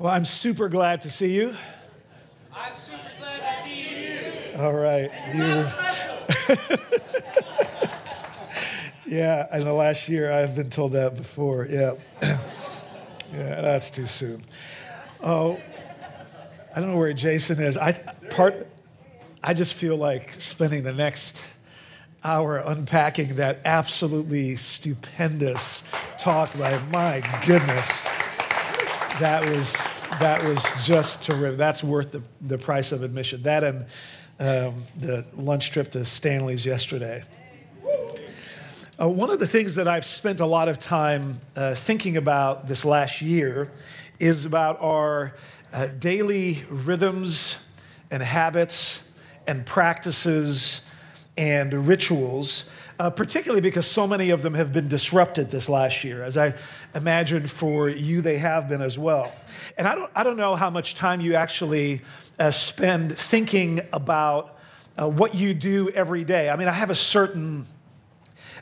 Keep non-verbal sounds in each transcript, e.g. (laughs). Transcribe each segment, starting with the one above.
Well, I'm super glad to see you. I'm super glad to see you. All right. You. (laughs) yeah, in the last year, I've been told that before. Yeah. (clears throat) yeah, that's too soon. Oh, I don't know where Jason is. I part. I just feel like spending the next hour unpacking that absolutely stupendous talk by my goodness. That was that was just terrific. That's worth the, the price of admission. That and um, the lunch trip to Stanley's yesterday. Uh, one of the things that I've spent a lot of time uh, thinking about this last year is about our uh, daily rhythms and habits and practices and rituals, uh, particularly because so many of them have been disrupted this last year. As I imagine for you, they have been as well. And I don't, I don't know how much time you actually uh, spend thinking about uh, what you do every day. I mean, I have a certain,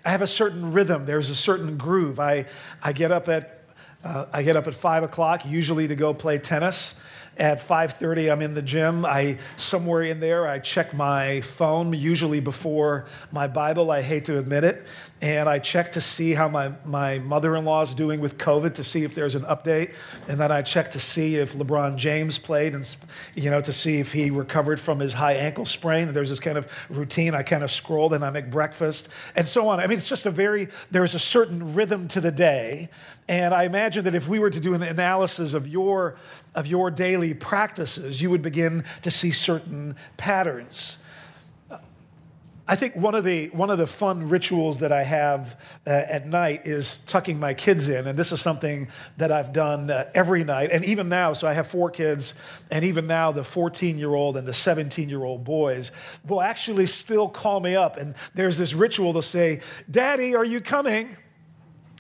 I have a certain rhythm. There's a certain groove. I, I get up at, uh, I get up at five o'clock, usually to go play tennis. At 5:30, I'm in the gym. I somewhere in there, I check my phone, usually before my Bible. I hate to admit it, and I check to see how my, my mother-in-law is doing with COVID to see if there's an update, and then I check to see if LeBron James played, and you know to see if he recovered from his high ankle sprain. There's this kind of routine. I kind of scroll, then I make breakfast, and so on. I mean, it's just a very there's a certain rhythm to the day, and I imagine that if we were to do an analysis of your of your daily practices, you would begin to see certain patterns. I think one of the one of the fun rituals that I have uh, at night is tucking my kids in, and this is something that I've done uh, every night, and even now. So I have four kids, and even now the 14 year old and the 17 year old boys will actually still call me up, and there's this ritual to say, "Daddy, are you coming?"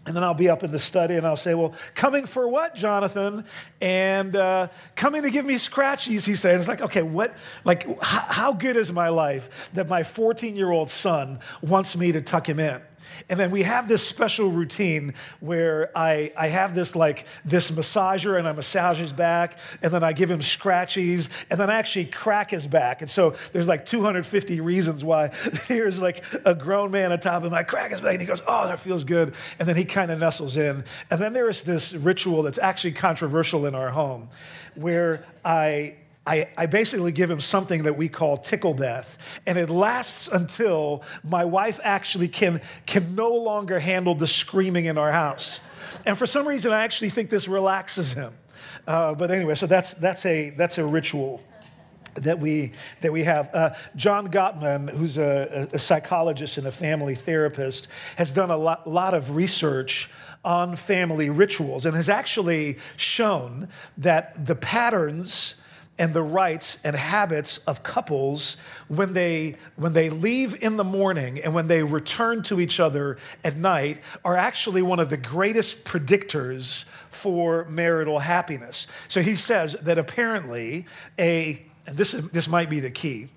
And then I'll be up in the study and I'll say, Well, coming for what, Jonathan? And uh, coming to give me scratchies, he says. It's like, okay, what, like, h- how good is my life that my 14 year old son wants me to tuck him in? And then we have this special routine where I, I have this like this massager and I massage his back and then I give him scratchies and then I actually crack his back. And so there's like 250 reasons why (laughs) there's like a grown man atop him. I crack his back and he goes, oh, that feels good. And then he kind of nestles in. And then there is this ritual that's actually controversial in our home where I I, I, basically give him something that we call tickle death. And it lasts until my wife actually can, can no longer handle the screaming in our house. And for some reason, I actually think this relaxes him. Uh, but anyway, so that's, that's, a, that's a ritual that we, that we have. Uh, John Gottman, who's a, a, psychologist and a family therapist, has done a lot, lot of research on family rituals and has actually shown that the patterns and the rites and habits of couples when they when they leave in the morning and when they return to each other at night are actually one of the greatest predictors for marital happiness. So he says that apparently a and this is, this might be the key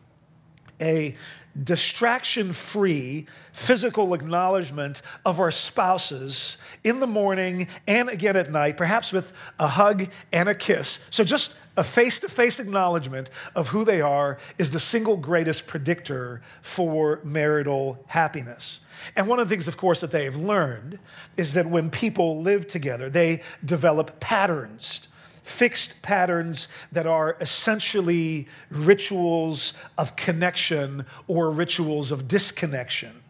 a distraction free physical acknowledgement of our spouses in the morning and again at night, perhaps with a hug and a kiss. So, just a face to face acknowledgement of who they are is the single greatest predictor for marital happiness. And one of the things, of course, that they've learned is that when people live together, they develop patterns fixed patterns that are essentially rituals of connection or rituals of disconnection.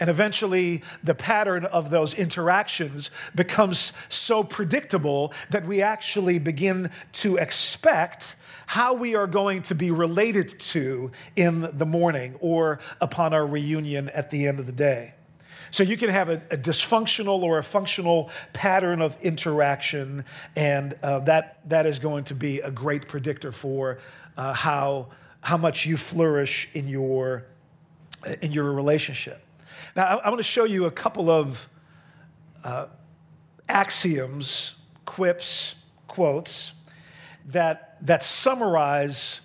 And eventually, the pattern of those interactions becomes so predictable that we actually begin to expect how we are going to be related to in the morning or upon our reunion at the end of the day. So you can have a, a dysfunctional or a functional pattern of interaction, and uh, that, that is going to be a great predictor for uh, how, how much you flourish in your, in your relationship. Now, I, want to show you a couple of uh, axioms, quips, quotes that, that summarize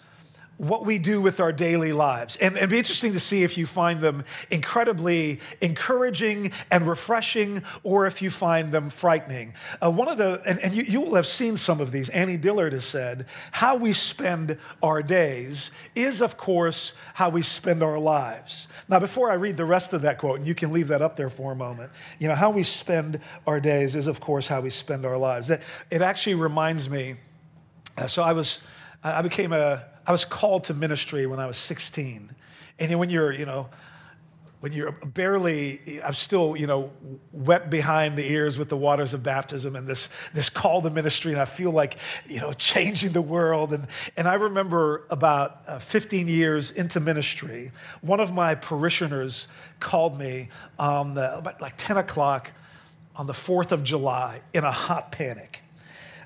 what we do with our daily lives. And it'd be interesting to see if you find them incredibly encouraging and refreshing or if you find them frightening. Uh, one of the, and, and you, you, will have seen some of these, Annie Dillard has said, how we spend our days is, of course, how we spend our lives. Now, before I read the rest of that quote, and you can leave that up there for a moment, you know, how we spend our days is, of course, how we spend our lives. That, it actually reminds me, uh, so I was, I became a, I was called to ministry when I was 16. And when you're, you know, when you're barely, I'm still, you know, wet behind the ears with the waters of baptism and this, this call to ministry, and I feel like, you know, changing the world. And, and I remember about uh, 15 years into ministry, one of my parishioners called me um, about like 10 o'clock on the 4th of July in a hot panic.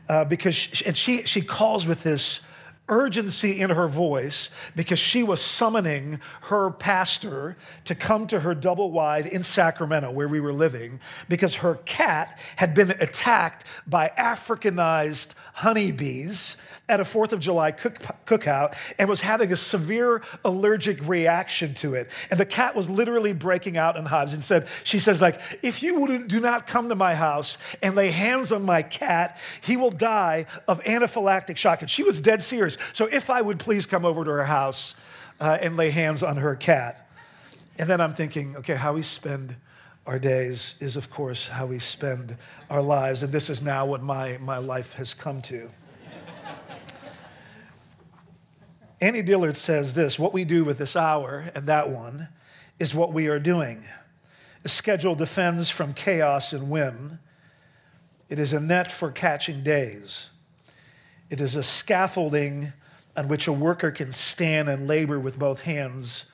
Uh, because, she, and she, she calls with this, urgency in her voice because she was summoning her pastor to come to her double wide in Sacramento, where we were living, because her cat had been attacked by Africanized honeybees at a Fourth of July cook, cookout and was having a severe allergic reaction to it. And the cat was literally breaking out in hives and said, she says, like, if you do not come to my house and lay hands on my cat, he will die of anaphylactic shock. And she was dead serious. So if I would please come over to her house uh, and lay hands on her cat. And then I'm thinking, okay, how we spend our days is, of course, how we spend our lives. And this is now what my, my life has come to. Annie Dillard says this what we do with this hour and that one is what we are doing. A schedule defends from chaos and whim. It is a net for catching days. It is a scaffolding on which a worker can stand and labor with both hands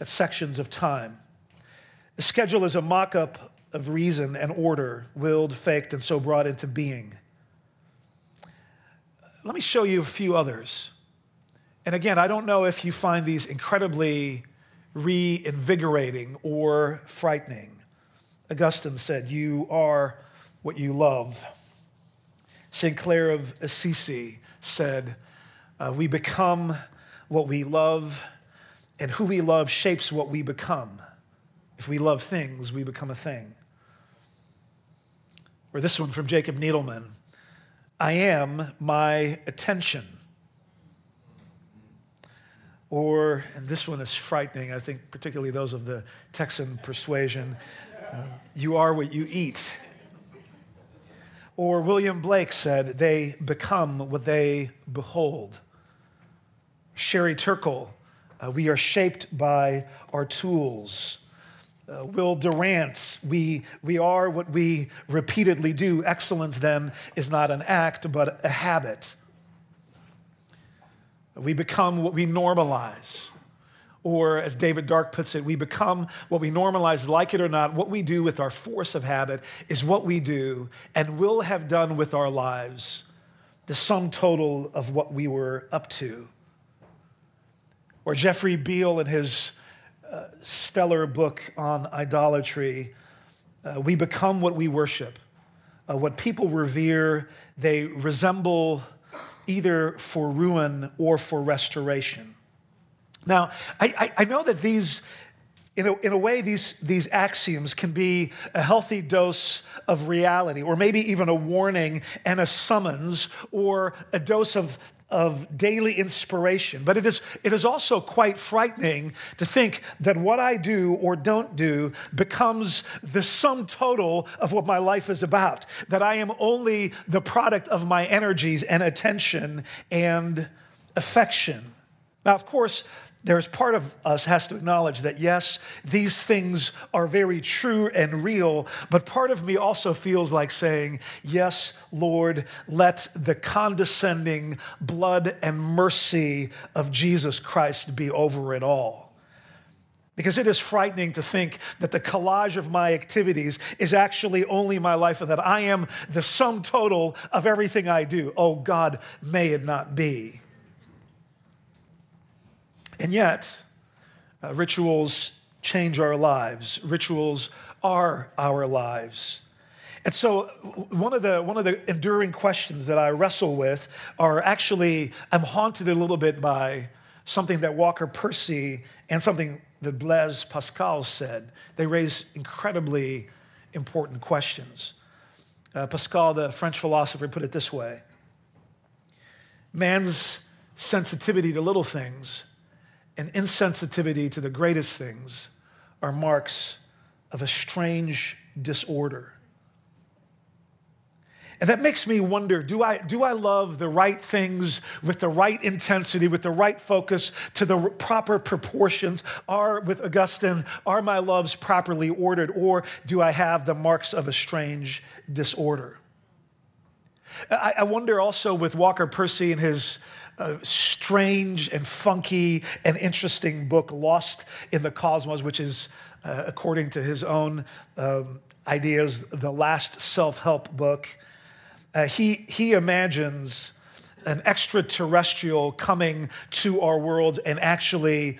at sections of time. The schedule is a mock up of reason and order, willed, faked, and so brought into being. Let me show you a few others. And again, I don't know if you find these incredibly reinvigorating or frightening. Augustine said, You are what you love. St. Clare of Assisi said, uh, We become what we love, and who we love shapes what we become. If we love things, we become a thing. Or this one from Jacob Needleman I am my attention. Or, and this one is frightening, I think, particularly those of the Texan persuasion uh, you are what you eat. Or William Blake said, they become what they behold. Sherry Turkle, uh, we are shaped by our tools. Uh, Will Durant, we, we are what we repeatedly do. Excellence, then, is not an act, but a habit. We become what we normalize. Or, as David Dark puts it, we become what we normalize, like it or not. What we do with our force of habit is what we do and will have done with our lives, the sum total of what we were up to. Or Jeffrey Beale in his uh, stellar book on idolatry, uh, we become what we worship. Uh, what people revere, they resemble either for ruin or for restoration. Now, I, I, I know that these, in a, in a way, these, these axioms can be a healthy dose of reality, or maybe even a warning and a summons, or a dose of of daily inspiration. But it is, it is also quite frightening to think that what I do or don't do becomes the sum total of what my life is about, that I am only the product of my energies and attention and affection. Now, of course, there's part of us has to acknowledge that yes, these things are very true and real, but part of me also feels like saying, Yes, Lord, let the condescending blood and mercy of Jesus Christ be over it all. Because it is frightening to think that the collage of my activities is actually only my life and that I am the sum total of everything I do. Oh God, may it not be. And yet, uh, rituals change our lives. Rituals are our lives. And so, one of, the, one of the enduring questions that I wrestle with are actually, I'm haunted a little bit by something that Walker Percy and something that Blaise Pascal said. They raise incredibly important questions. Uh, Pascal, the French philosopher, put it this way Man's sensitivity to little things and insensitivity to the greatest things are marks of a strange disorder. And that makes me wonder do I, do I love the right things with the right intensity, with the right focus, to the proper proportions? Are, with Augustine, are my loves properly ordered, or do I have the marks of a strange disorder? I, I wonder also with Walker Percy and his uh, strange and funky and interesting book, Lost in the Cosmos, which is, uh, according to his own um, ideas, the last self help book. Uh, he, he imagines an extraterrestrial coming to our world and actually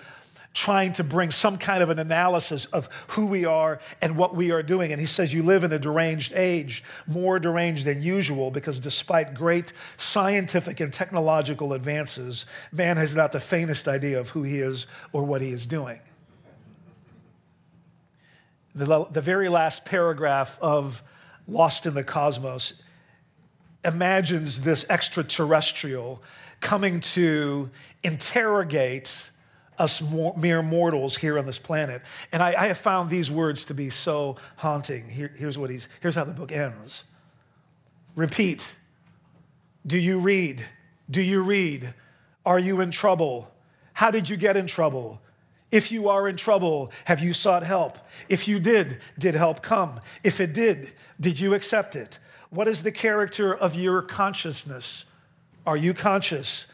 trying to bring some kind of an analysis of who we are and what we are doing. And he says, You live in a deranged age, more deranged than usual, because despite great scientific and technological advances, man has not the faintest idea of who he is or what he is doing. The, the very last paragraph of Lost in the Cosmos imagines this extraterrestrial coming to interrogate us mere mortals here on this planet. And I, I, have found these words to be so haunting. Here, here's, what he's, here's how the book ends Repeat. Do you read? Do you read? Are you in trouble? How did you get in trouble? If you are in trouble, have you sought help? If you did, did help come? If it did, did you accept it? What is the character of your consciousness? Are you conscious?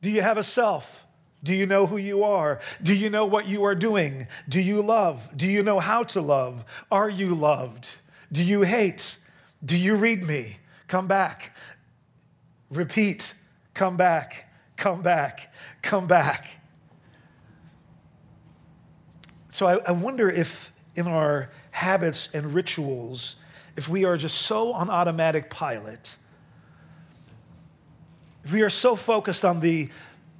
Do you have a self? Do you know who you are? Do you know what you are doing? Do you love? Do you know how to love? Are you loved? Do you hate? Do you read me? Come back. Repeat. Come back. Come back. Come back. So I, I wonder if in our habits and rituals, if we are just so on automatic pilot, if we are so focused on the,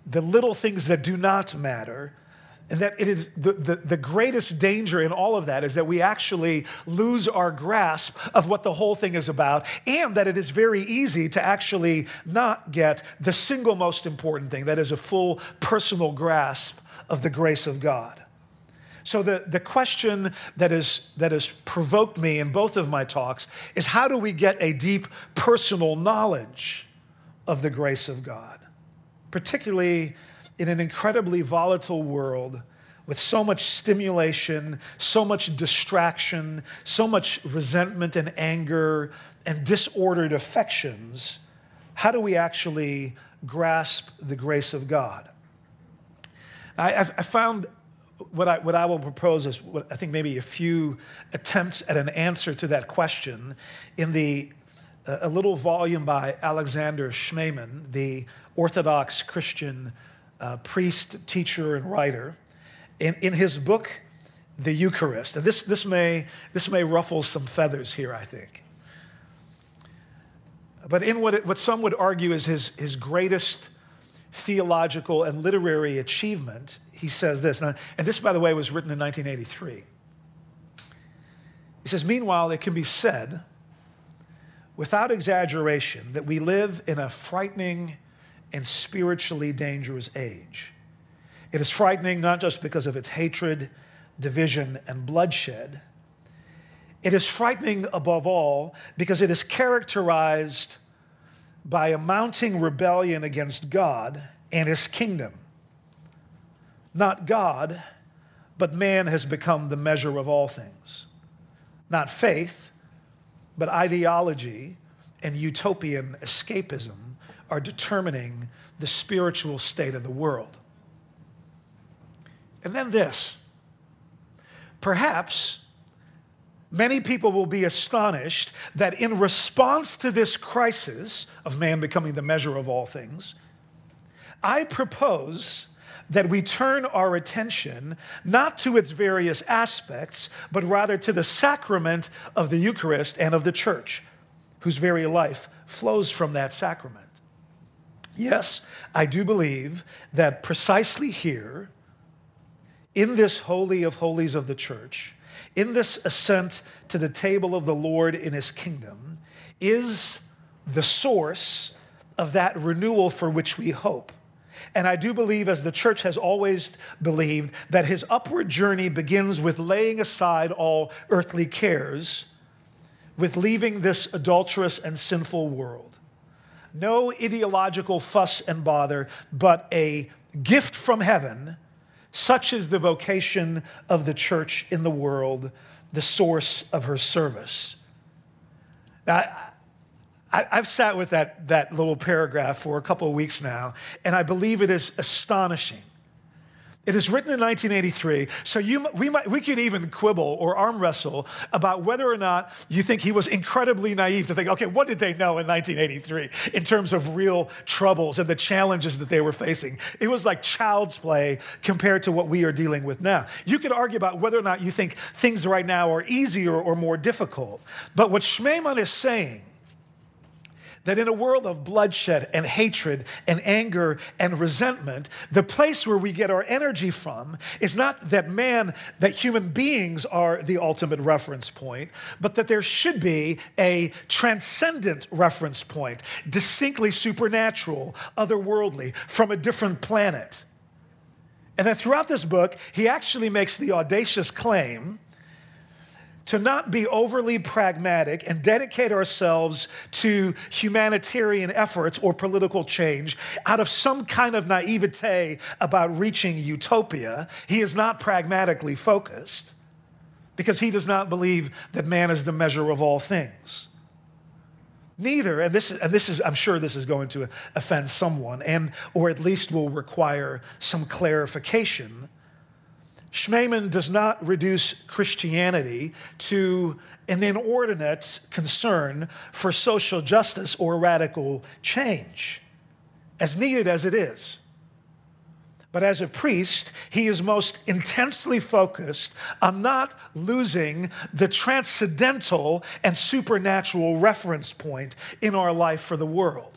the little things that do not matter, and that it is the, the, the, greatest danger in all of that is that we actually lose our grasp of what the whole thing is about, and that it is very easy to actually not get the single most important thing that is a full personal grasp of the grace of God. So, the, the question that, is, that has provoked me in both of my talks is how do we get a deep personal knowledge of the grace of God? Particularly in an incredibly volatile world with so much stimulation, so much distraction, so much resentment and anger and disordered affections, how do we actually grasp the grace of God? I, I found what I, what I will propose is what I think maybe a few attempts at an answer to that question in the uh, a little volume by Alexander Schmemann, the Orthodox Christian uh, priest, teacher, and writer. In, in his book, The Eucharist, and this, this, may, this may ruffle some feathers here, I think. But in what, it, what some would argue is his, his greatest theological and literary achievement, he says this. And this, by the way, was written in 1983. He says, Meanwhile, it can be said, without exaggeration, that we live in a frightening and spiritually dangerous age. It is frightening not just because of its hatred, division, and bloodshed. It is frightening above all because it is characterized by a mounting rebellion against God and his kingdom. Not God, but man has become the measure of all things. Not faith, but ideology and utopian escapism are determining the spiritual state of the world. And then this perhaps Many people will be astonished that in response to this crisis of man becoming the measure of all things, I propose that we turn our attention not to its various aspects, but rather to the sacrament of the Eucharist and of the church, whose very life flows from that sacrament. Yes, I do believe that precisely here, in this Holy of Holies of the church, in this ascent to the table of the Lord in his kingdom, is the source of that renewal for which we hope. And I do believe, as the church has always believed, that his upward journey begins with laying aside all earthly cares, with leaving this adulterous and sinful world. No ideological fuss and bother, but a gift from heaven. Such is the vocation of the church in the world, the source of her service. Now, I, have sat with that, that little paragraph for a couple of weeks now, and I believe it is astonishing. It is written in 1983, so you, we, might, we could even quibble or arm wrestle about whether or not you think he was incredibly naive to think, okay, what did they know in 1983 in terms of real troubles and the challenges that they were facing? It was like child's play compared to what we are dealing with now. You could argue about whether or not you think things right now are easier or more difficult. But what Schmemann is saying that in a world of bloodshed and hatred and anger and resentment, the place where we get our energy from is not that man, that human beings are the ultimate reference point, but that there should be a transcendent reference point, distinctly supernatural, otherworldly, from a different planet. And then throughout this book, he actually makes the audacious claim to not be overly pragmatic and dedicate ourselves to humanitarian efforts or political change out of some kind of naivete about reaching utopia. He is not pragmatically focused because he does not believe that man is the measure of all things. Neither, and this, and this is, I'm sure this is going to offend someone, and or at least will require some clarification Schmemann does not reduce Christianity to an inordinate concern for social justice or radical change, as needed as it is. But as a priest, he is most intensely focused on not losing the transcendental and supernatural reference point in our life for the world.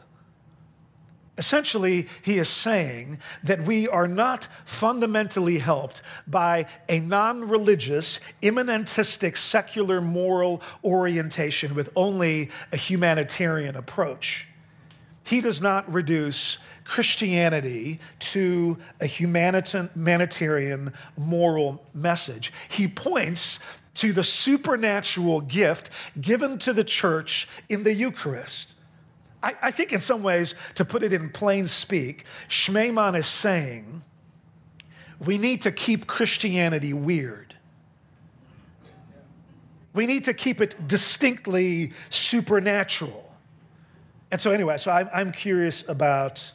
Essentially, he is saying that we are not fundamentally helped by a non religious, immanentistic, secular moral orientation with only a humanitarian approach. He does not reduce Christianity to a humanitarian moral message. He points to the supernatural gift given to the church in the Eucharist. I, I think, in some ways, to put it in plain speak, Schmemann is saying we need to keep Christianity weird. We need to keep it distinctly supernatural. And so, anyway, so I'm, I'm curious about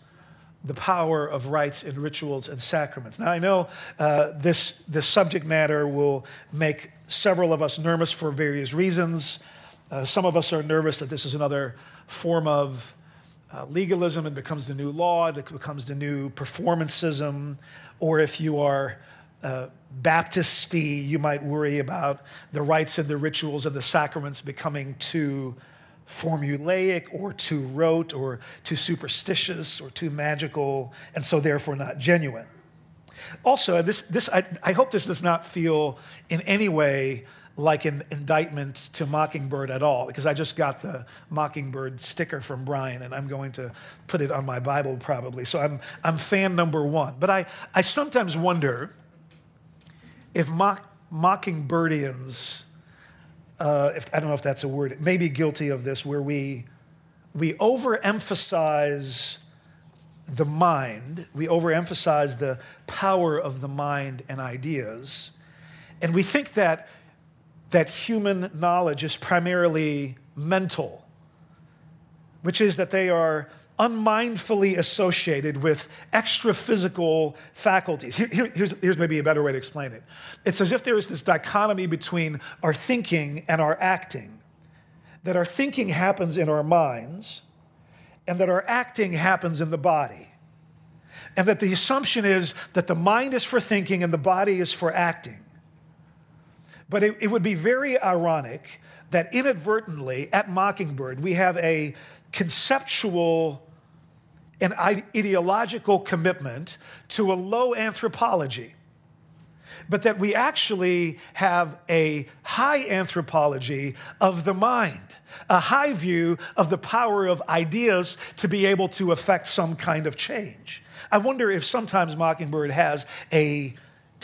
the power of rites and rituals and sacraments. Now, I know uh, this, this subject matter will make several of us nervous for various reasons. Uh, some of us are nervous that this is another form of uh, legalism. And becomes the new law, it becomes the new performancism, or if you are uh, Baptisty, you might worry about the rites and the rituals and the sacraments becoming too formulaic or too rote or too superstitious or too magical, and so therefore not genuine. Also, this, this, I, I hope this does not feel in any way like an indictment to Mockingbird at all, because I just got the Mockingbird sticker from Brian, and I'm going to put it on my Bible probably. So I'm, I'm fan number one. But I, I sometimes wonder if mock, Mockingbirdians, uh, if, I don't know if that's a word, may be guilty of this, where we, we overemphasize the mind, we overemphasize the power of the mind and ideas, and we think that that human knowledge is primarily mental, which is that they are unmindfully associated with extra physical faculties. Here, here, here's, here's maybe a better way to explain it it's as if there is this dichotomy between our thinking and our acting, that our thinking happens in our minds, and that our acting happens in the body. And that the assumption is that the mind is for thinking and the body is for acting. But it, it would be very ironic that inadvertently at Mockingbird we have a conceptual an ideological commitment to a low anthropology, but that we actually have a high anthropology of the mind, a high view of the power of ideas to be able to affect some kind of change. I wonder if sometimes Mockingbird has a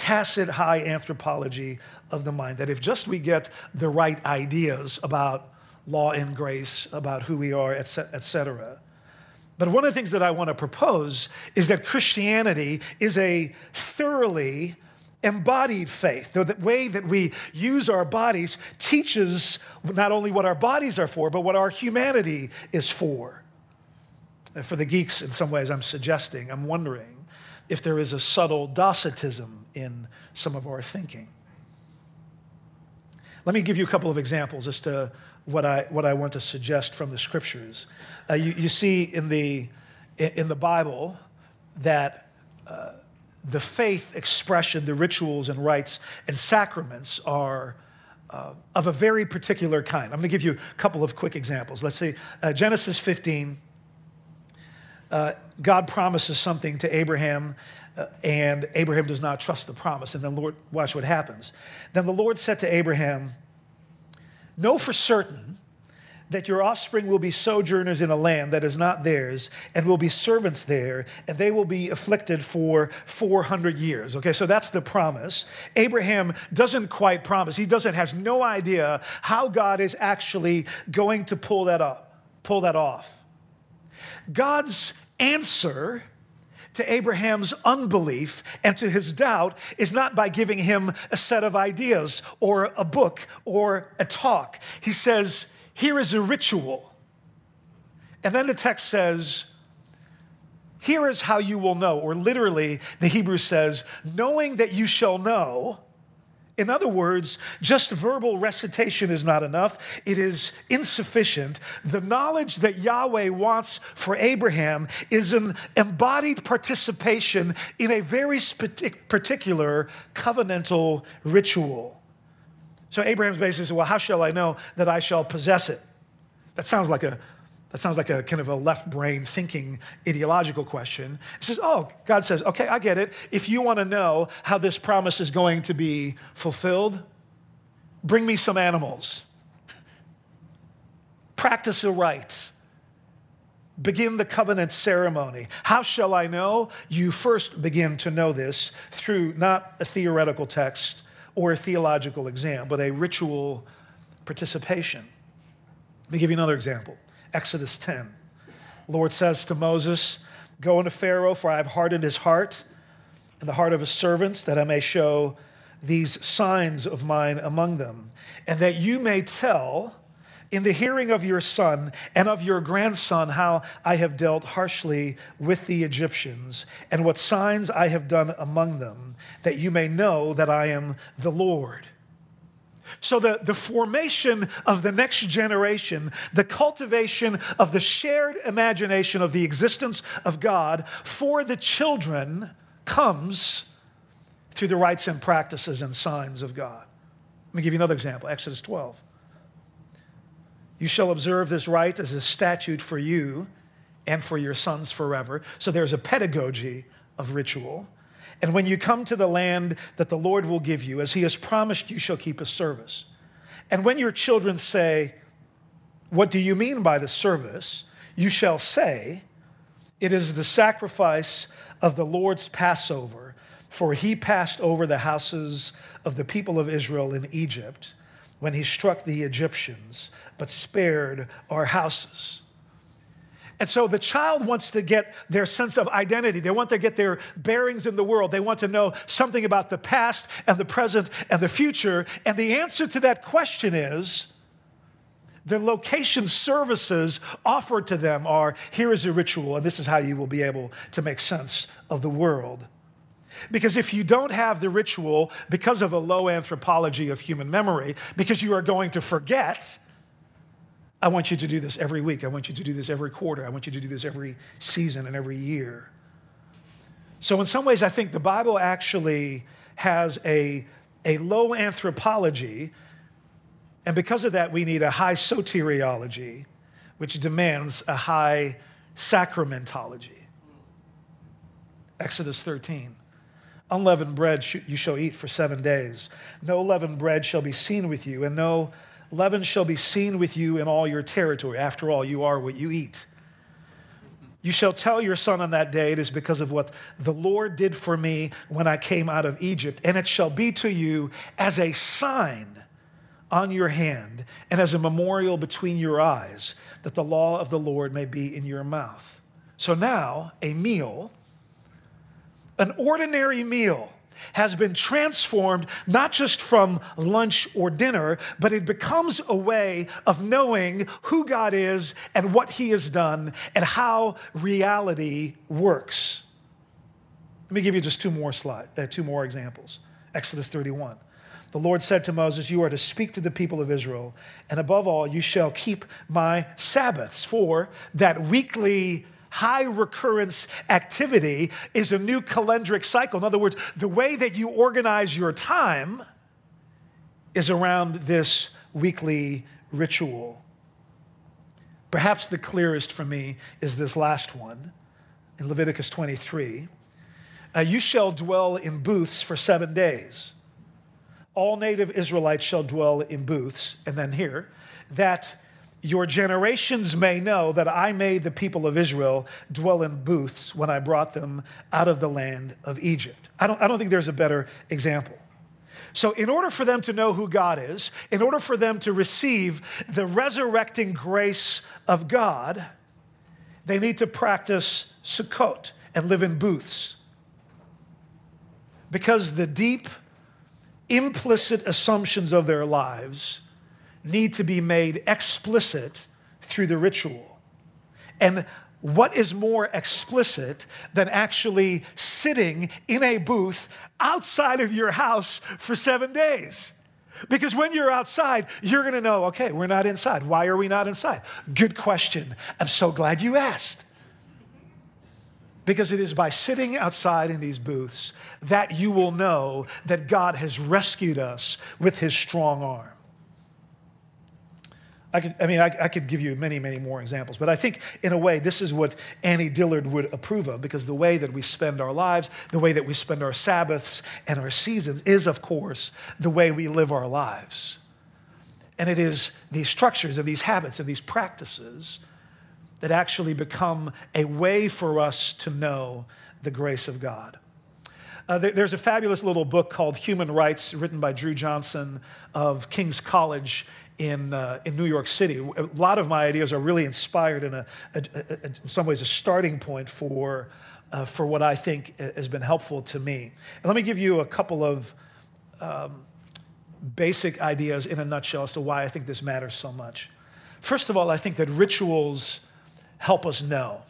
tacit high anthropology of the mind, that if just we get the right ideas about law and grace, about who we are, et cetera. But one of the things that I want to propose is that Christianity is a thoroughly embodied faith. The way that we use our bodies teaches not only what our bodies are for, but what our humanity is for. And for the geeks, in some ways, I'm suggesting, I'm wondering if there is a subtle Docetism in some of our thinking. Let me give you a couple of examples as to what I, what I want to suggest from the scriptures. Uh, you, you, see in the, in the Bible that uh, the faith expression, the rituals and rites and sacraments are uh, of a very particular kind. I'm going to give you a couple of quick examples. Let's see, uh, Genesis 15. Uh, God promises something to Abraham, Uh, and Abraham does not trust the promise. And then, Lord, watch what happens. Then the Lord said to Abraham, Know for certain that your offspring will be sojourners in a land that is not theirs and will be servants there and they will be afflicted for 400 years okay so that's the promise abraham doesn't quite promise he doesn't has no idea how god is actually going to pull that up pull that off god's answer to Abraham's unbelief and to his doubt is not by giving him a set of ideas or a book or a talk. He says, Here is a ritual. And then the text says, Here is how you will know. Or literally, the Hebrew says, Knowing that you shall know in other words, just verbal recitation is not enough. It is insufficient. The knowledge that Yahweh wants for Abraham is an embodied participation in a very particular covenantal ritual. So Abraham's basically said, Well, how shall I know that I shall possess it? That sounds like a that sounds like a kind of a left brain thinking ideological question. It says, Oh, God says, okay, I get it. If you want to know how this promise is going to be fulfilled, bring me some animals. Practice a rite. Begin the covenant ceremony. How shall I know? You first begin to know this through not a theoretical text or a theological exam, but a ritual participation. Let me give you another example. Exodus 10. Lord says to Moses, Go unto Pharaoh, for I have hardened his heart and the heart of his servants, that I may show these signs of mine among them, and that you may tell in the hearing of your son and of your grandson how I have dealt harshly with the Egyptians, and what signs I have done among them, that you may know that I am the Lord. So, the, the formation of the next generation, the cultivation of the shared imagination of the existence of God for the children comes through the rites and practices and signs of God. Let me give you another example Exodus 12. You shall observe this rite as a statute for you and for your sons forever. So, there's a pedagogy of ritual. And when you come to the land that the Lord will give you, as he has promised, you shall keep a service. And when your children say, What do you mean by the service? you shall say, It is the sacrifice of the Lord's Passover, for he passed over the houses of the people of Israel in Egypt when he struck the Egyptians, but spared our houses. And so the child wants to get their sense of identity. They want to get their bearings in the world. They want to know something about the past and the present and the future. And the answer to that question is the location services offered to them are here is a ritual, and this is how you will be able to make sense of the world. Because if you don't have the ritual because of a low anthropology of human memory, because you are going to forget, I want you to do this every week. I want you to do this every quarter. I want you to do this every season and every year. So, in some ways, I think the Bible actually has a, a low anthropology. And because of that, we need a high soteriology, which demands a high sacramentology. Exodus 13. Unleavened bread you shall eat for seven days. No leavened bread shall be seen with you, and no leaven shall be seen with you in all your territory. After all, you are what you eat. You shall tell your son on that day, it is because of what the Lord did for me when I came out of Egypt. And it shall be to you as a sign on your hand and as a memorial between your eyes, that the law of the Lord may be in your mouth. So now, a meal, an ordinary meal, has been transformed not just from lunch or dinner, but it becomes a way of knowing who God is and what He has done and how reality works. Let me give you just two more slides, uh, two more examples. Exodus 31. The Lord said to Moses, You are to speak to the people of Israel, and above all, you shall keep my Sabbaths, for that weekly high recurrence activity is a new calendric cycle. In other words, the way that you organize your time is around this weekly ritual. Perhaps the clearest for me is this last one in Leviticus 23. Uh, you shall dwell in booths for seven days. All native Israelites shall dwell in booths. And then here, that your generations may know that I made the people of Israel dwell in booths when I brought them out of the land of Egypt. I don't, I don't think there's a better example. So, in order for them to know who God is, in order for them to receive the resurrecting grace of God, they need to practice Sukkot and live in booths. Because the deep, implicit assumptions of their lives need to be made explicit through the ritual. And what is more explicit than actually sitting in a booth outside of your house for seven days? Because when you're outside, you're gonna know, okay, we're not inside. Why are we not inside? Good question. I'm so glad you asked. Because it is by sitting outside in these booths that you will know that God has rescued us with his strong arm. I, could, I mean, I, I, could give you many, many more examples, but I think in a way, this is what Annie Dillard would approve of because the way that we spend our lives, the way that we spend our Sabbaths and our seasons is, of course, the way we live our lives. And it is these structures and these habits and these practices that actually become a way for us to know the grace of God. Uh, there's a fabulous little book called Human Rites, written by Drew Johnson of King's College in, uh, in New York City. A lot of my ideas are really inspired in, a, a, a in some ways, a starting point for, uh, for what I think has been helpful to me. And let me give you a couple of um, basic ideas in a nutshell as to why I think this matters so much. First of all, I think that rituals help us know.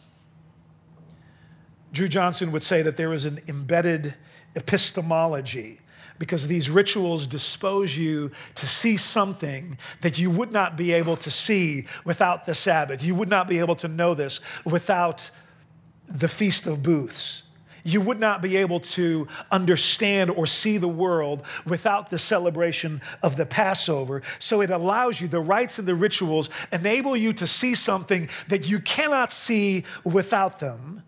Drew Johnson would say that there is an embedded epistemology because these rituals dispose you to see something that you would not be able to see without the Sabbath. You would not be able to know this without the Feast of Booths. You would not be able to understand or see the world without the celebration of the Passover. So it allows you, the rites and the rituals enable you to see something that you cannot see without them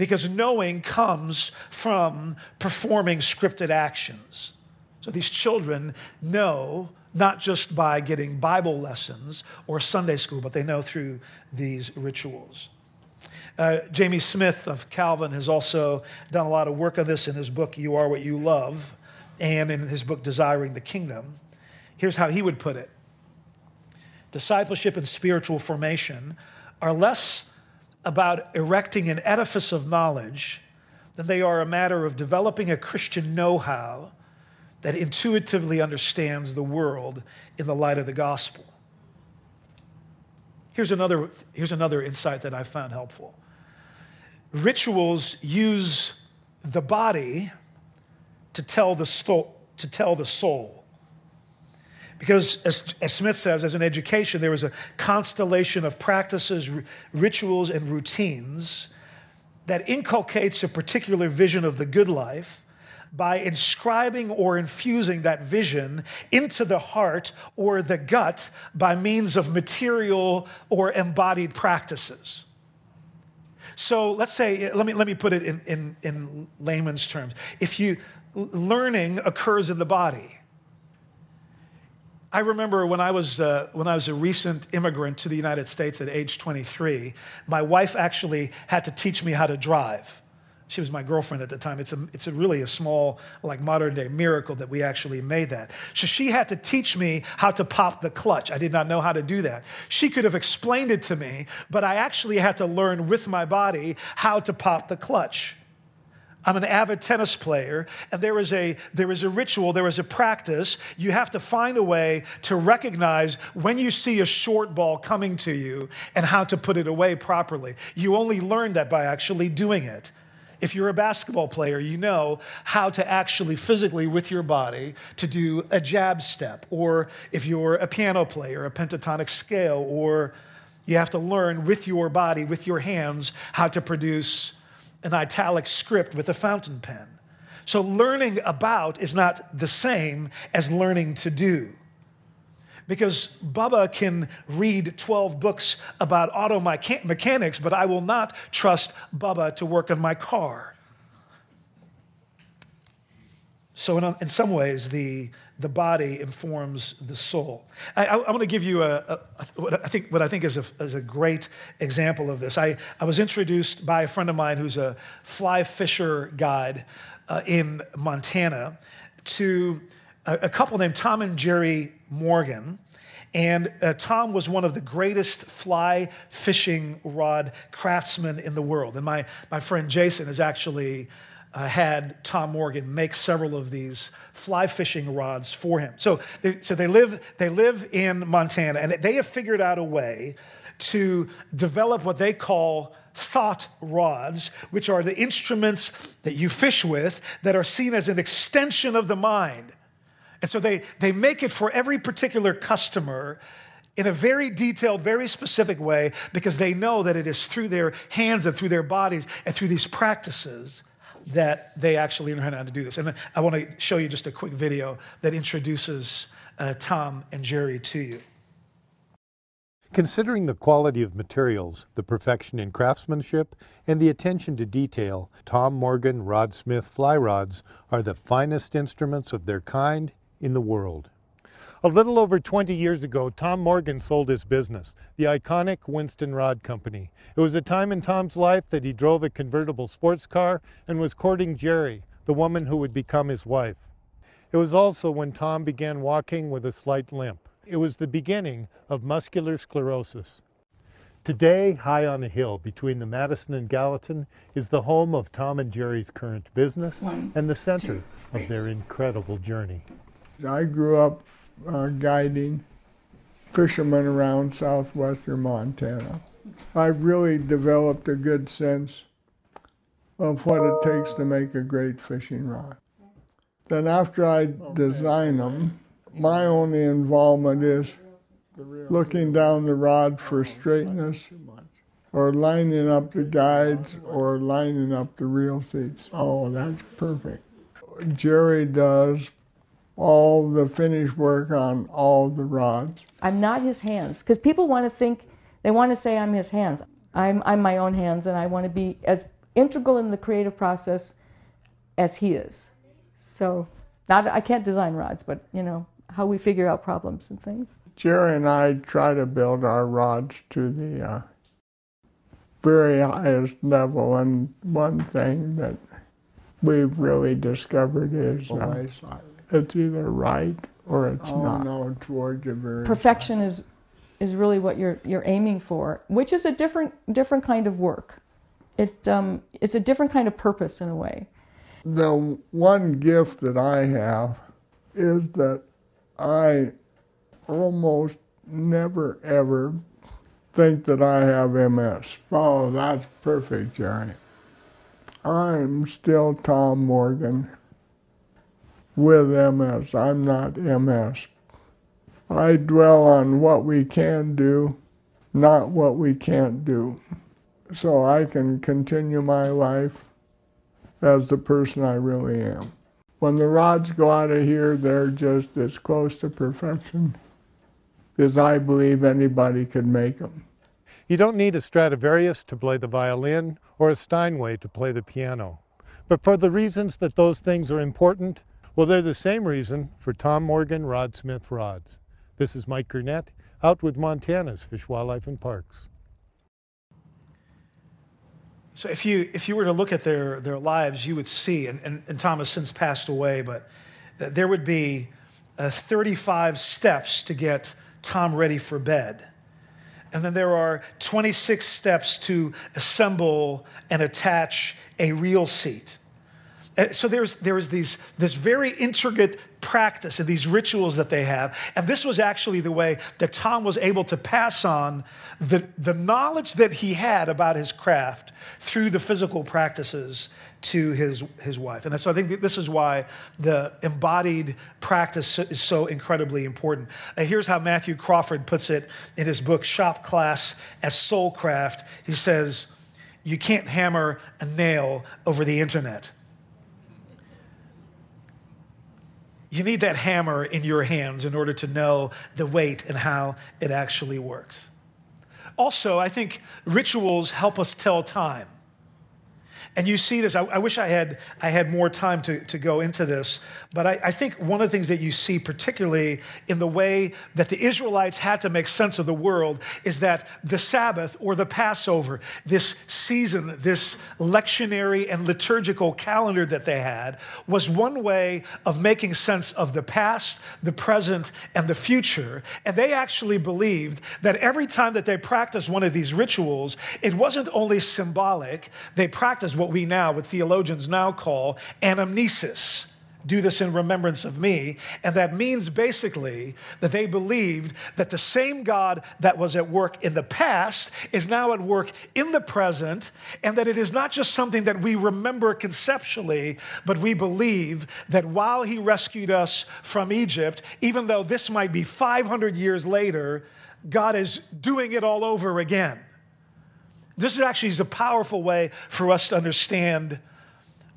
because knowing comes from performing scripted actions. So these children know not just by getting Bible lessons or Sunday school, but they know through these rituals. Uh, Jamie Smith of Calvin has also done a lot of work on this in his book, You Are What You Love, and in his book, Desiring the Kingdom. Here's how he would put it Discipleship and spiritual formation are less about erecting an edifice of knowledge than they are a matter of developing a Christian know how that intuitively understands the world in the light of the gospel. Here's another, here's another insight that I found helpful. Rituals use the body to tell the, sto- to tell the soul. Because, as, as, Smith says, as an education, there was a constellation of practices, r- rituals, and routines that inculcates a particular vision of the good life by inscribing or infusing that vision into the heart or the gut by means of material or embodied practices. So let's say, let me, let me put it in, in, in layman's terms. If you, learning occurs in the body. I remember when I was uh, when I was a recent immigrant to the United States at age 23, my wife actually had to teach me how to drive. She was my girlfriend at the time. It's a, it's a really a small, like modern day miracle that we actually made that. So she had to teach me how to pop the clutch. I did not know how to do that. She could have explained it to me, but I actually had to learn with my body how to pop the clutch. I'm an avid tennis player, and there is a there is a ritual, there is a practice. You have to find a way to recognize when you see a short ball coming to you and how to put it away properly. You only learn that by actually doing it. If you're a basketball player, you know how to actually physically with your body to do a jab step, or if you're a piano player, a pentatonic scale, or you have to learn with your body, with your hands, how to produce an italic script with a fountain pen. So, learning about is not the same as learning to do. Because Bubba can read 12 books about auto mechanics, but I will not trust Bubba to work on my car. So, in, in some ways, the, the body informs the soul. I, I, I want to give you a, a, what I think what I think is a, is a great example of this. I, I was introduced by a friend of mine who's a fly fisher guide uh, in Montana to a, a, couple named Tom and Jerry Morgan. And uh, Tom was one of the greatest fly fishing rod craftsmen in the world. And my, my friend Jason is actually uh, had Tom Morgan make several of these fly fishing rods for him. So, they, so they, live, they live in Montana, and they have figured out a way to develop what they call thought rods, which are the instruments that you fish with that are seen as an extension of the mind. And so they, they make it for every particular customer in a very detailed, very specific way because they know that it is through their hands and through their bodies and through these practices that they actually learn how to do this. And I want to show you just a quick video that introduces uh, Tom and Jerry to you. Considering the quality of materials, the perfection in craftsmanship, and the attention to detail, Tom Morgan Rod Smith fly rods are the finest instruments of their kind in the world. A little over 20 years ago, Tom Morgan sold his business, the iconic Winston Rod Company. It was a time in Tom's life that he drove a convertible sports car and was courting Jerry, the woman who would become his wife. It was also when Tom began walking with a slight limp. It was the beginning of muscular sclerosis. Today, high on a hill between the Madison and Gallatin, is the home of Tom and Jerry's current business and the center of their incredible journey. I grew up uh, guiding fishermen around southwestern Montana. I've really developed a good sense of what it takes to make a great fishing rod. Then after I design them, my only involvement is looking down the rod for straightness or lining up the guides or lining up the reel seats. Oh, that's perfect. Jerry does all the finish work on all the rods. I'm not his hands because people want to think they want to say I'm his hands. I'm I'm my own hands and I want to be as integral in the creative process as he is. So not I can't design rods, but you know how we figure out problems and things. Jerry and I try to build our rods to the uh, very highest level, and one thing that we've really discovered is uh, it's either right or it's oh, not. No, towards a very perfection is is really what you're you're aiming for, which is a different different kind of work. It um, it's a different kind of purpose in a way. The one gift that I have is that I almost never ever think that I have MS. Oh, that's perfect, Jerry. I'm still Tom Morgan with MS. I'm not MS. I dwell on what we can do, not what we can't do. So I can continue my life as the person I really am. When the rods go out of here, they're just as close to perfection as I believe anybody could make them. You don't need a Stradivarius to play the violin or a Steinway to play the piano. But for the reasons that those things are important, well, they're the same reason for Tom Morgan Rod Smith Rods. This is Mike Gurnett, out with Montana's Fish, Wildlife, and Parks. So if you if you were to look at their their lives, you would see, and, and, and Tom has since passed away, but there would be uh, 35 steps to get Tom ready for bed. And then there are 26 steps to assemble and attach a reel seat. Uh, so there's, there's these, this very intricate practice and these rituals that they have. And this was actually the way that Tom was able to pass on the, the knowledge that he had about his craft through the physical practices to his, his wife. And so I think this is why the embodied practice is so incredibly important. Uh, here's how Matthew Crawford puts it in his book, Shop Class as Soulcraft. He says, You can't hammer a nail over the internet. You need that hammer in your hands in order to know the weight and how it actually works. Also, I think rituals help us tell time. And you see this, I, I, wish I had, I had more time to, to go into this, but I, I think one of the things that you see, particularly in the way that the Israelites had to make sense of the world, is that the Sabbath or the Passover, this season, this lectionary and liturgical calendar that they had, was one way of making sense of the past, the present, and the future. And they actually believed that every time that they practiced one of these rituals, it wasn't only symbolic, they practiced what we now, what theologians now call anamnesis. Do this in remembrance of me. And that means basically that they believed that the same God that was at work in the past is now at work in the present, and that it is not just something that we remember conceptually, but we believe that while He rescued us from Egypt, even though this might be 500 years later, God is doing it all over again. This is actually a powerful way for us to understand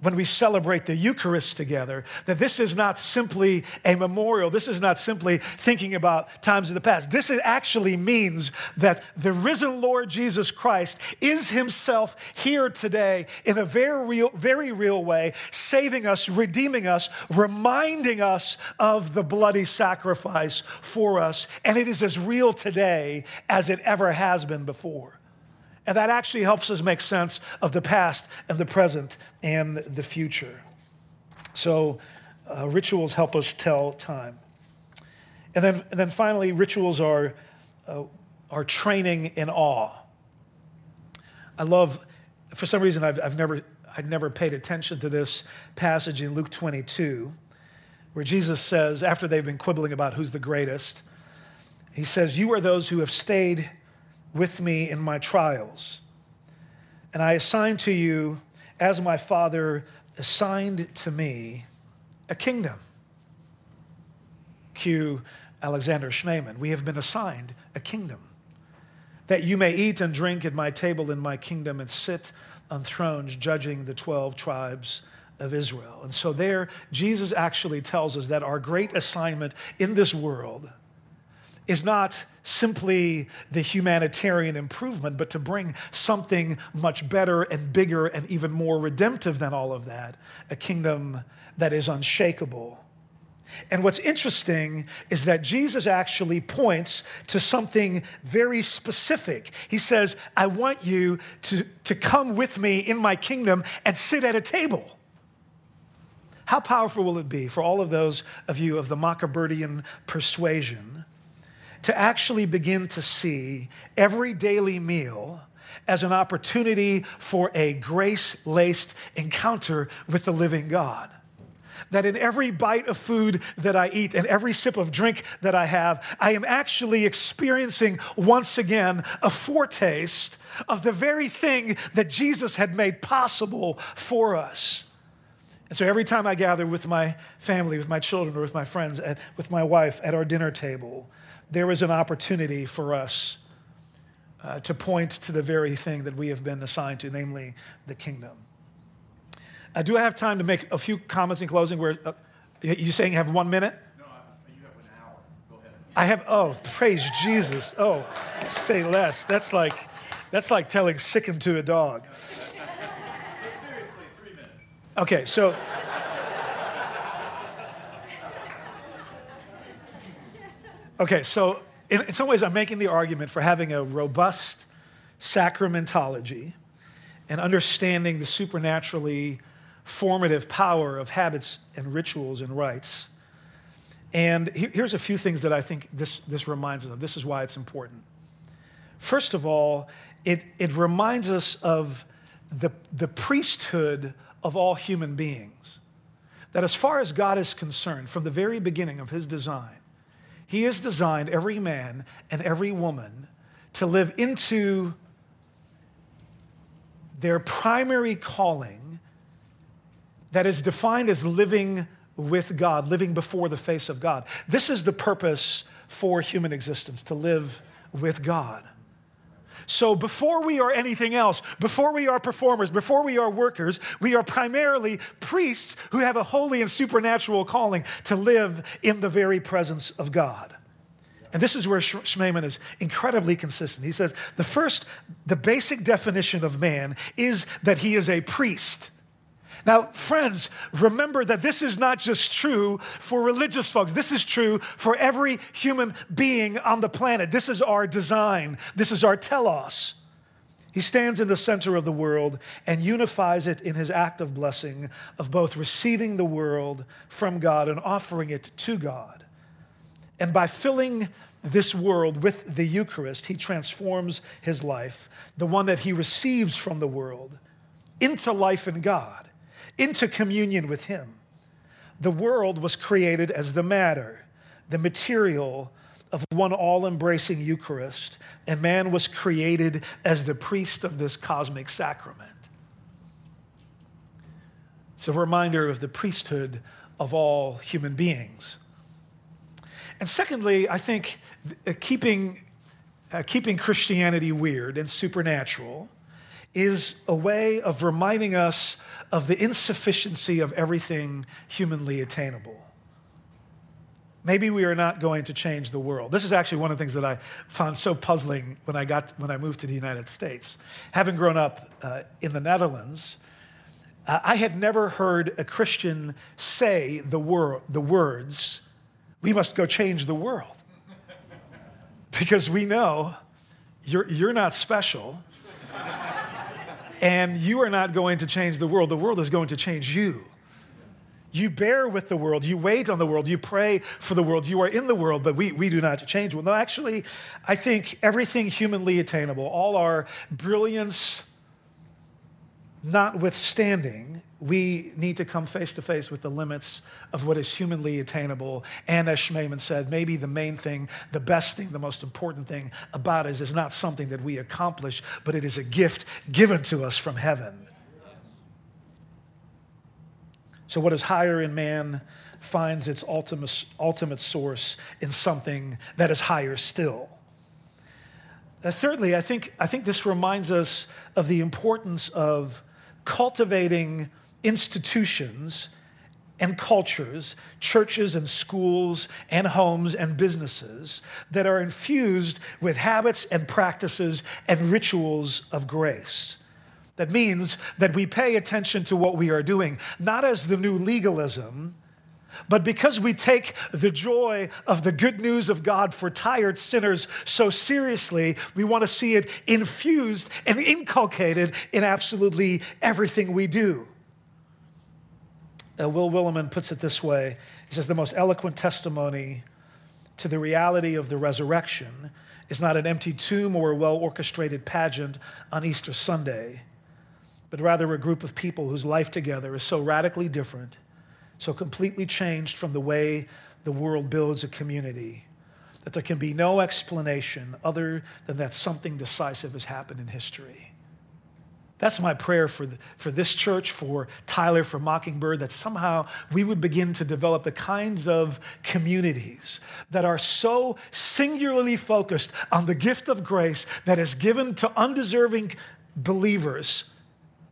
when we celebrate the Eucharist together, that this is not simply a memorial. This is not simply thinking about times of the past. This actually means that the risen Lord Jesus Christ is himself here today in a very real, very real way, saving us, redeeming us, reminding us of the bloody sacrifice for us. And it is as real today as it ever has been before. And that actually helps us make sense of the past and the present and the future. So, uh, rituals help us tell time. And then, and then finally, rituals are, uh, are training in awe. I love, for some reason, I've, I've never, I'd never paid attention to this passage in Luke 22, where Jesus says, after they've been quibbling about who's the greatest, he says, You are those who have stayed with me in my trials. And I assign to you, as my Father assigned to me, a kingdom. Cue Alexander Schmemann. We have been assigned a kingdom. That you may eat and drink at my table in my kingdom and sit on thrones judging the 12 tribes of Israel. And so, there, Jesus actually tells us that our great assignment in this world is not simply the humanitarian improvement, but to bring something much better and bigger and even more redemptive than all of that a kingdom that is unshakable. And what's interesting is that Jesus actually points to something very specific. He says, I want you to, to come with me in my kingdom and sit at a table. How powerful will it be for all of those of you of the Machabertian persuasion to actually begin to see every daily meal as an opportunity for a grace laced encounter with the living God. That in every bite of food that I eat and every sip of drink that I have, I am actually experiencing once again a foretaste of the very thing that Jesus had made possible for us. And so every time I gather with my family, with my children, or with my friends, at, with my wife at our dinner table, there is an opportunity for us uh, to point to the very thing that we have been assigned to, namely the kingdom. Uh, do I have time to make a few comments in closing? Where uh, you saying you have one minute? No, you have an hour. Go ahead. I have. Oh, praise Jesus. Oh, say less. That's like That's like telling sick him to a dog. (laughs) Seriously. three minutes. Okay, so. Okay, so in, in some ways, I'm making the argument for having a robust sacramentology and understanding the supernaturally formative power of habits and rituals and rites. And here's a few things that I think this, this reminds us of. This is why it's important. First of all, it, it reminds us of the, the priesthood of all human beings. That as far as God is concerned, from the very beginning of his design, he has designed every man and every woman to live into their primary calling that is defined as living with God, living before the face of God. This is the purpose for human existence, to live with God. So before we are anything else, before we are performers, before we are workers, we are primarily priests who have a holy and supernatural calling to live in the very presence of God. And this is where Schmemann is incredibly consistent. He says the first, the basic definition of man is that he is a priest. Now, friends, remember that this is not just true for religious folks. This is true for every human being on the planet. This is our design. This is our telos. He stands in the center of the world and unifies it in his act of blessing, of both receiving the world from God and offering it to God. And by filling this world with the Eucharist, he transforms his life, the one that he receives from the world, into life in God into communion with Him. The world was created as the matter, the material of one all embracing Eucharist, and man was created as the priest of this cosmic sacrament. It's a reminder of the priesthood of all human beings. And secondly, I think uh, keeping, uh, keeping Christianity weird and supernatural is a way of reminding us of the insufficiency of everything humanly attainable. Maybe we are not going to change the world. This is actually one of the things that I found so puzzling when I, got, when I moved to the United States. Having grown up uh, in the Netherlands, uh, I had never heard a Christian say the, wor- the words, we must go change the world. (laughs) because we know you're, you're not special and you are not going to change the world, the world is going to change you. You bear with the world, you wait on the world, you pray for the world, you are in the world, but we, we do not change. Well, no, actually, I think everything humanly attainable, all our brilliance notwithstanding, we need to come face to face with the limits of what is humanly attainable. And as Schmemann said, maybe the main thing, the best thing, the most important thing about us is not something that we accomplish, but it is a gift given to us from heaven. So, what is higher in man finds its ultimate, ultimate source in something that is higher still. Uh, thirdly, I think, I think this reminds us of the importance of cultivating institutions and cultures, churches and schools and homes and businesses that are infused with habits and practices and rituals of grace. That means that we pay attention to what we are doing, not as the new legalism, but because we take the joy of the good news of God for tired sinners so seriously, we want to see it infused and inculcated in absolutely everything we do. Uh, Will Willimon puts it this way He says, The most eloquent testimony to the reality of the resurrection is not an empty tomb or a well orchestrated pageant on Easter Sunday, but rather a group of people whose life together is so radically different so completely changed from the way the world builds a community that there can be no explanation other than that something decisive has happened in history. That's my prayer for, the, for this church, for Tyler, for Mockingbird, that somehow we would begin to develop the kinds of communities that are so singularly focused on the gift of grace that is given to undeserving believers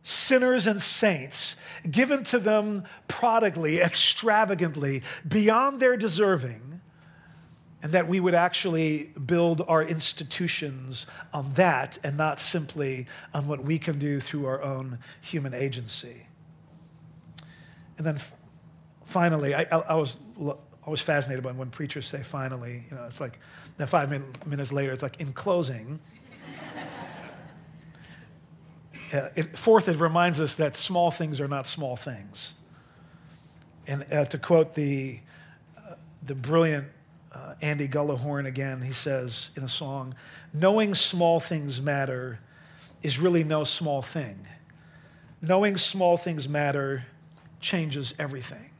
sinners and saints, given to them prodigally, extravagantly, beyond their deserving, and that we would actually build our institutions on that and not simply on what we can do through our own human agency. And then finally, I, I, I was I was fascinated by when preachers say finally, you know, it's like, then five min- minutes later, it's like, in closing. Uh, it, fourth, it reminds us that small things are not small things. And uh, to quote the, uh, the brilliant uh, Andy Gullahorn again, he says in a song, knowing small things matter is really no small thing. Knowing small things matter changes everything.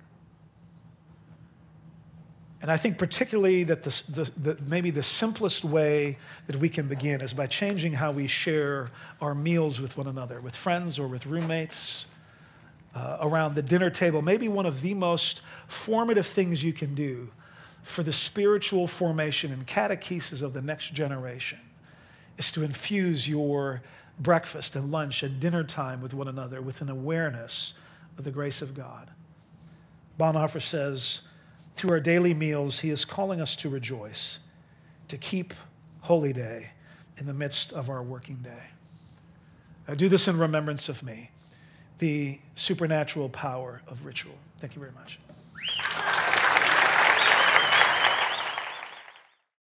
And I think particularly that the, the, the, maybe the simplest way that we can begin is by changing how we share our meals with one another, with friends or with roommates, uh, around the dinner table. Maybe one of the most formative things you can do for the spiritual formation and catechesis of the next generation is to infuse your breakfast and lunch and dinner time with one another with an awareness of the grace of God. Bonhoeffer says, through our daily meals, He is calling us to rejoice, to keep Holy Day in the midst of our working day. Do this in remembrance of me, the supernatural power of ritual. Thank you very much.